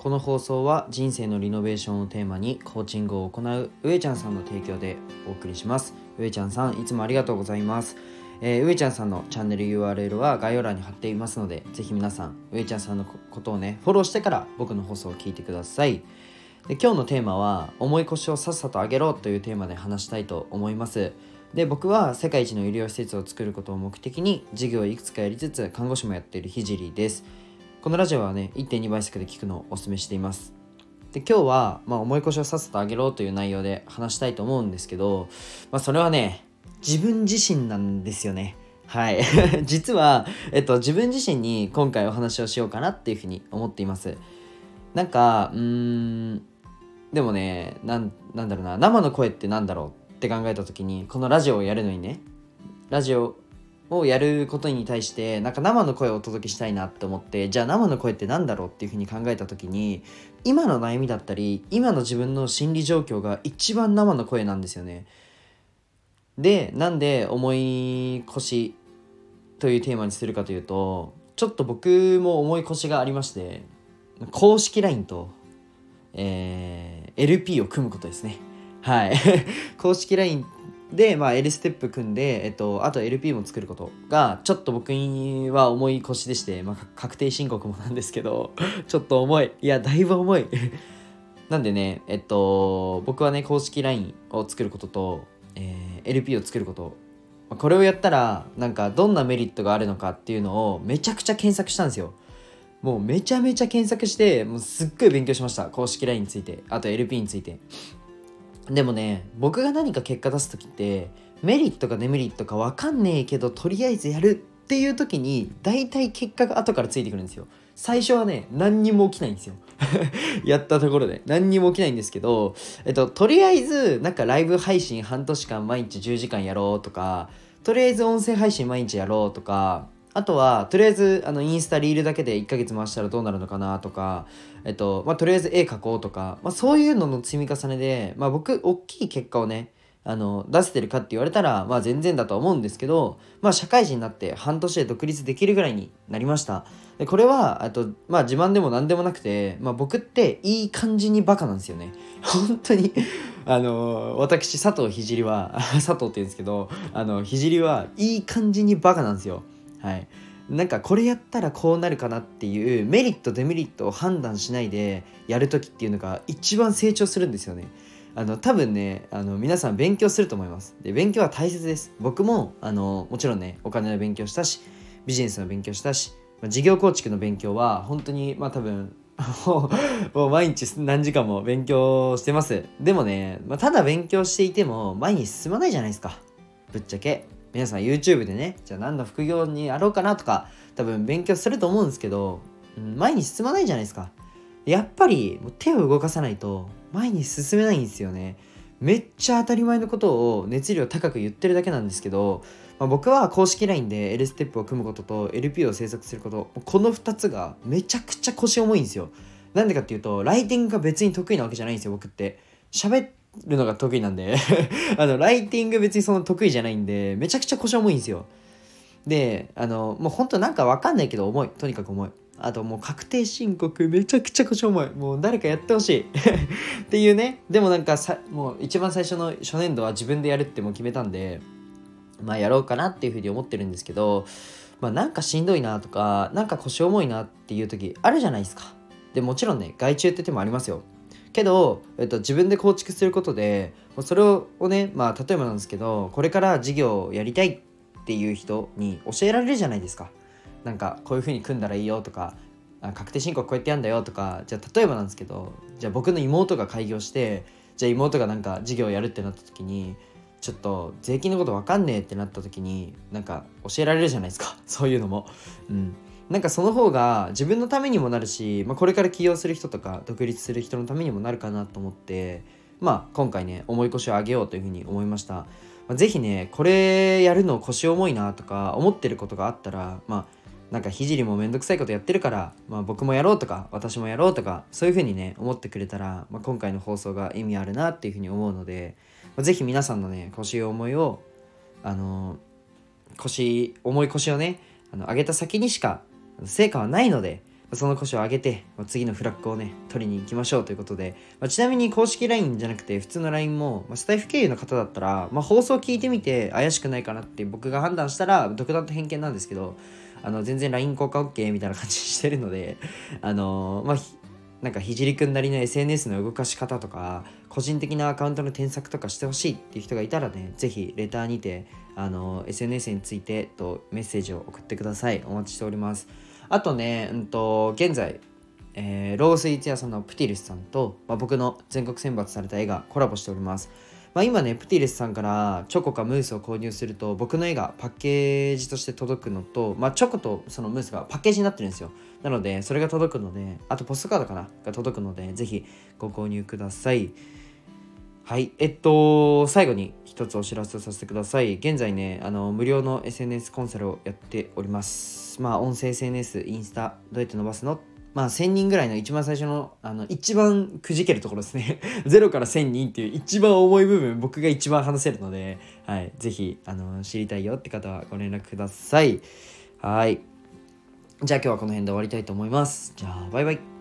この放送は人生のリノベーションをテーマにコーチングを行う上ちゃんさんの提供でお送りします。上ちゃんさんいつもありがとうございます。えー、上ちゃんさんのチャンネル URL は概要欄に貼っていますのでぜひ皆さん上ちゃんさんのことをねフォローしてから僕の放送を聞いてください。で今日のテーマは重い腰をさっさと上げろというテーマで話したいと思います。で僕は世界一の医療施設を作ることを目的に事業をいくつかやりつつ看護師もやっているひじりです。このラジオはね1.2倍速で聞くのをお勧めしています。で今日は、まあ、重い腰をさっさと上げろという内容で話したいと思うんですけど、まあ、それはね自分自身なんですよね。はい。実は、えっと、自分自身に今回お話をしようかなっていうふうに思っています。なんかうーんでもねなんなんだろうな生の声ってなんだろうって考えた時にこのラジオをやるのにねラジオをやることに対してなんか生の声をお届けしたいなって思ってじゃあ生の声って何だろうっていうふうに考えた時に今の悩みだったり今の自分の心理状況が一番生の声なんですよね。でなんで重い腰というテーマにするかというとちょっと僕も重い腰がありまして公式 LINE と、えー、LP を組むことですね。はい 公式 LINE で、まあ、L ステップ組んで、えっと、あと LP も作ることが、ちょっと僕には重い腰でして、まあ、確定申告もなんですけど、ちょっと重い。いや、だいぶ重い。なんでね、えっと、僕はね、公式 LINE を作ることと、えー、LP を作ること、まあこれをやったら、なんか、どんなメリットがあるのかっていうのをめちゃくちゃ検索したんですよ。もうめちゃめちゃ検索して、もうすっごい勉強しました。公式 LINE について、あと LP について。でもね僕が何か結果出す時ってメリットかデメリットか分かんねえけどとりあえずやるっていう時に大体結果が後からついてくるんですよ。最初はね何にも起きないんですよ。やったところで。何にも起きないんですけどえっととりあえずなんかライブ配信半年間毎日10時間やろうとかとりあえず音声配信毎日やろうとかあとは、とりあえず、あの、インスタリールだけで1ヶ月回したらどうなるのかなとか、えっと、まあ、とりあえず絵描こうとか、まあ、そういうのの積み重ねで、まあ、僕、大きい結果をね、あの、出せてるかって言われたら、まあ、全然だと思うんですけど、まあ、社会人になって半年で独立できるぐらいになりました。で、これは、あと、まあ、自慢でも何でもなくて、まあ、僕っていい感じにバカなんですよね。本当にあの、私、佐藤聖は、佐藤って言うんですけど、あの、聖はいい感じにバカなんですよ。はい、なんかこれやったらこうなるかなっていうメリットデメリットを判断しないでやる時っていうのが一番成長するんですよね。あの多分ねあの皆さん勉強すると思います。で勉強は大切です。僕もあのもちろんねお金の勉強したしビジネスの勉強したし、まあ、事業構築の勉強は本当にまあ多分もう毎日何時間も勉強してます。でもね、まあ、ただ勉強していても前に進まないじゃないですか。ぶっちゃけ。皆さん YouTube でねじゃあ何の副業にやろうかなとか多分勉強すると思うんですけど、うん、前に進まないじゃないですか。やっぱりもう手を動かさないと前に進めないんですよね。めっちゃ当たり前のことを熱量高く言ってるだけなんですけど、まあ、僕は公式 LINE で L ステップを組むことと LP を制作することこの2つがめちゃくちゃ腰重いんですよ。なんでかっていうとライティングが別に得意なわけじゃないんですよ僕って。喋っるのが得意なんで あの、ライティング別にその得意じゃないんで、めちゃくちゃ腰重いんですよ。で、あの、もうほんとなんかわかんないけど重い。とにかく重い。あともう確定申告めちゃくちゃ腰重い。もう誰かやってほしい。っていうね。でもなんかさ、もう一番最初の初年度は自分でやるってもう決めたんで、まあやろうかなっていうふうに思ってるんですけど、まあなんかしんどいなとか、なんか腰重いなっていう時あるじゃないですか。で、もちろんね、外注って手もありますよ。けど、えっと、自分で構築することでそれをねまあ例えばなんですけどこれから事業をやりたいっていう人に教えられるじゃないですか。なんかこういう風に組んだらいいよとか確定申告こうやってやんだよとかじゃあ例えばなんですけどじゃあ僕の妹が開業してじゃあ妹がなんか事業をやるってなった時にちょっと税金のこと分かんねえってなった時になんか教えられるじゃないですか。そういうのも。うん。なんかその方が自分のためにもなるし、まあ、これから起業する人とか独立する人のためにもなるかなと思ってまあ今回ね重い腰を上げようというふうに思いました、まあ、ぜひねこれやるの腰重いなとか思ってることがあったらまあなんか聖もめんどくさいことやってるから、まあ、僕もやろうとか私もやろうとかそういうふうにね思ってくれたら、まあ、今回の放送が意味あるなっていうふうに思うので、まあ、ぜひ皆さんのね腰重いをあの、腰重い腰をねあの上げた先にしか成果はないので、その腰を上げて次のフラッグをね取りに行きましょうということで、まあ、ちなみに公式 LINE じゃなくて普通の LINE も、まあ、スタイフ経由の方だったら、まあ、放送聞いてみて怪しくないかなって僕が判断したら独断と偏見なんですけどあの全然 LINE 交換 OK みたいな感じしてるので あのまあなんかひじりくんなりの SNS の動かし方とか個人的なアカウントの添削とかしてほしいっていう人がいたらね是非レターにてあの SNS についてとメッセージを送ってください。お待ちしております。あとね、うんと、現在えー、ロースイーツ屋さんのプティリスさんと、まあ、僕の全国選抜された絵がコラボしております。まあ、今ね、プティリスさんからチョコかムースを購入すると僕の絵がパッケージとして届くのと、まあ、チョコとそのムースがパッケージになってるんですよ。なので、それが届くので、あとポストカードかな？が届くので、ぜひご購入ください。はい。えっと、最後に一つお知らせをさせてください。現在ね、あの、無料の SNS コンサルをやっております。まあ、音声 SNS、インスタ、どうやって伸ばすの？まあ、1000人ぐらいの一番最初の、あの、一番くじけるところですね。0から1000人っていう一番重い部分、僕が一番話せるので、はい。ぜひ、あの、知りたいよって方はご連絡ください。はい。じゃあ今日はこの辺で終わりたいと思います。じゃあ、バイバイ。